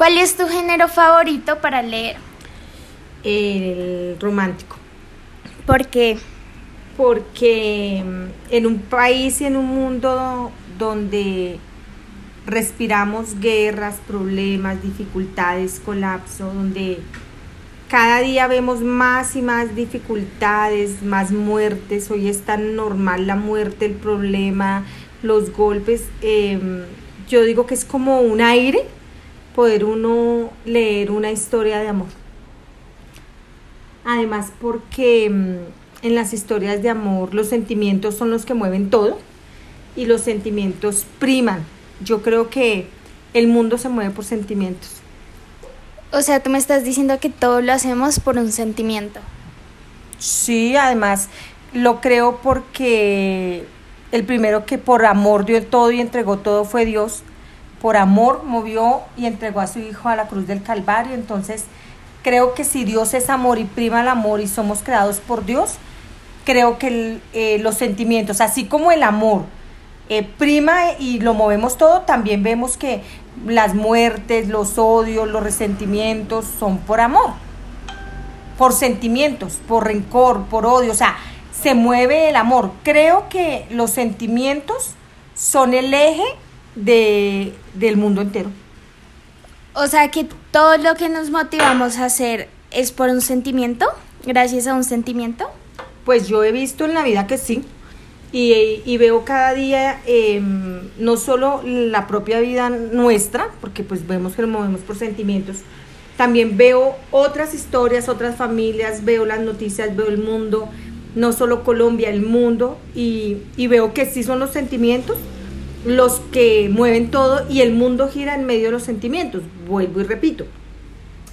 ¿Cuál es tu género favorito para leer? El romántico. ¿Por qué? Porque mm, en un país y en un mundo donde respiramos guerras, problemas, dificultades, colapso, donde cada día vemos más y más dificultades, más muertes. Hoy es tan normal la muerte, el problema, los golpes. Em, yo digo que es como un aire poder uno leer una historia de amor. Además porque em, en las historias de amor los sentimientos son los que mueven todo y los sentimientos priman. Yo creo que el mundo se mueve por sentimientos. O sea, tú me estás diciendo que todo lo hacemos por un sentimiento. Sí, además lo creo porque el primero que por amor dio todo y entregó todo fue Dios. Por amor movió y entregó a su Hijo a la cruz del Calvario. Entonces, creo que si Dios es amor y prima el amor y somos creados por Dios, creo que eh, los sentimientos, así como el amor, eh, prima y lo movemos todo, también vemos que las muertes, los odios, los resentimientos son por amor, por sentimientos, por rencor, por odio, o sea, se mueve el amor. Creo que los sentimientos son el eje de, del mundo entero. O sea que todo lo que nos motivamos a hacer es por un sentimiento, gracias a un sentimiento. Pues yo he visto en la vida que sí. Y, veo cada día em, no solo la propia vida nuestra, porque pues vemos que nos movemos por sentimientos, también veo otras historias, otras familias, veo las noticias, veo el mundo, no solo Colombia, el mundo, y, y veo que sí son los sentimientos los que mueven todo y el mundo gira en medio de los sentimientos, vuelvo y repito,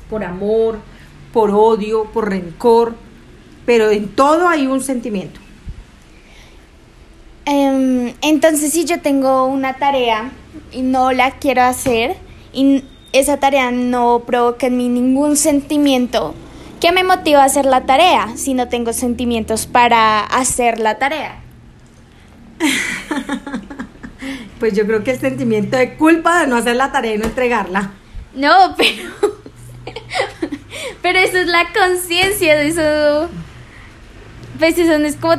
por amor, por odio, por rencor, pero en todo hay un sentimiento. Em, entonces, si yo tengo una tarea y no la quiero hacer y esa tarea no provoca en mí ningún sentimiento, ¿qué me motiva a hacer la tarea si no tengo sentimientos para hacer la tarea? pues yo creo que el sentimiento de culpa de no hacer la tarea y no entregarla. No, pero. pero eso es la conciencia de eso. Pues eso no es como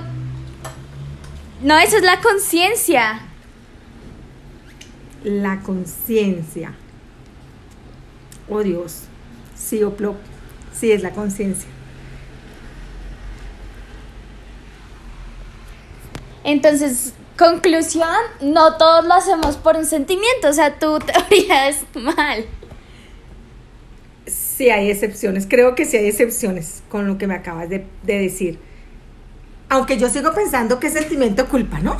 no, eso es la conciencia. La conciencia. Oh Dios. Sí, Oplo. Sí, es la conciencia. Entonces, conclusión, no todos lo hacemos por un sentimiento, o sea, tu teoría es mal. Sí hay excepciones, creo que sí hay excepciones con lo que me acabas de, de decir. Aunque yo sigo pensando que es sentimiento culpa, ¿no?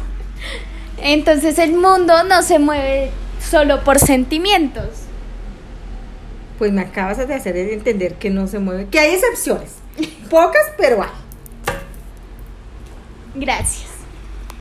Entonces el mundo no se mueve solo por sentimientos. Pues me acabas de hacer entender que no se mueve, que hay excepciones. Pocas, pero hay. Gracias.